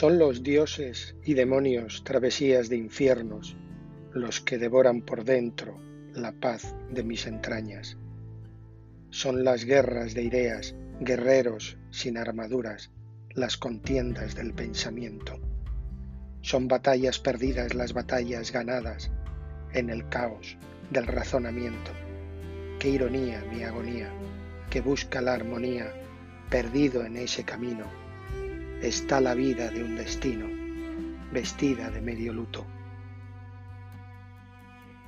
Son los dioses y demonios travesías de infiernos los que devoran por dentro la paz de mis entrañas. Son las guerras de ideas, guerreros sin armaduras, las contiendas del pensamiento. Son batallas perdidas las batallas ganadas en el caos del razonamiento. Qué ironía mi agonía, que busca la armonía, perdido en ese camino. Está la vida de un destino, vestida de medio luto.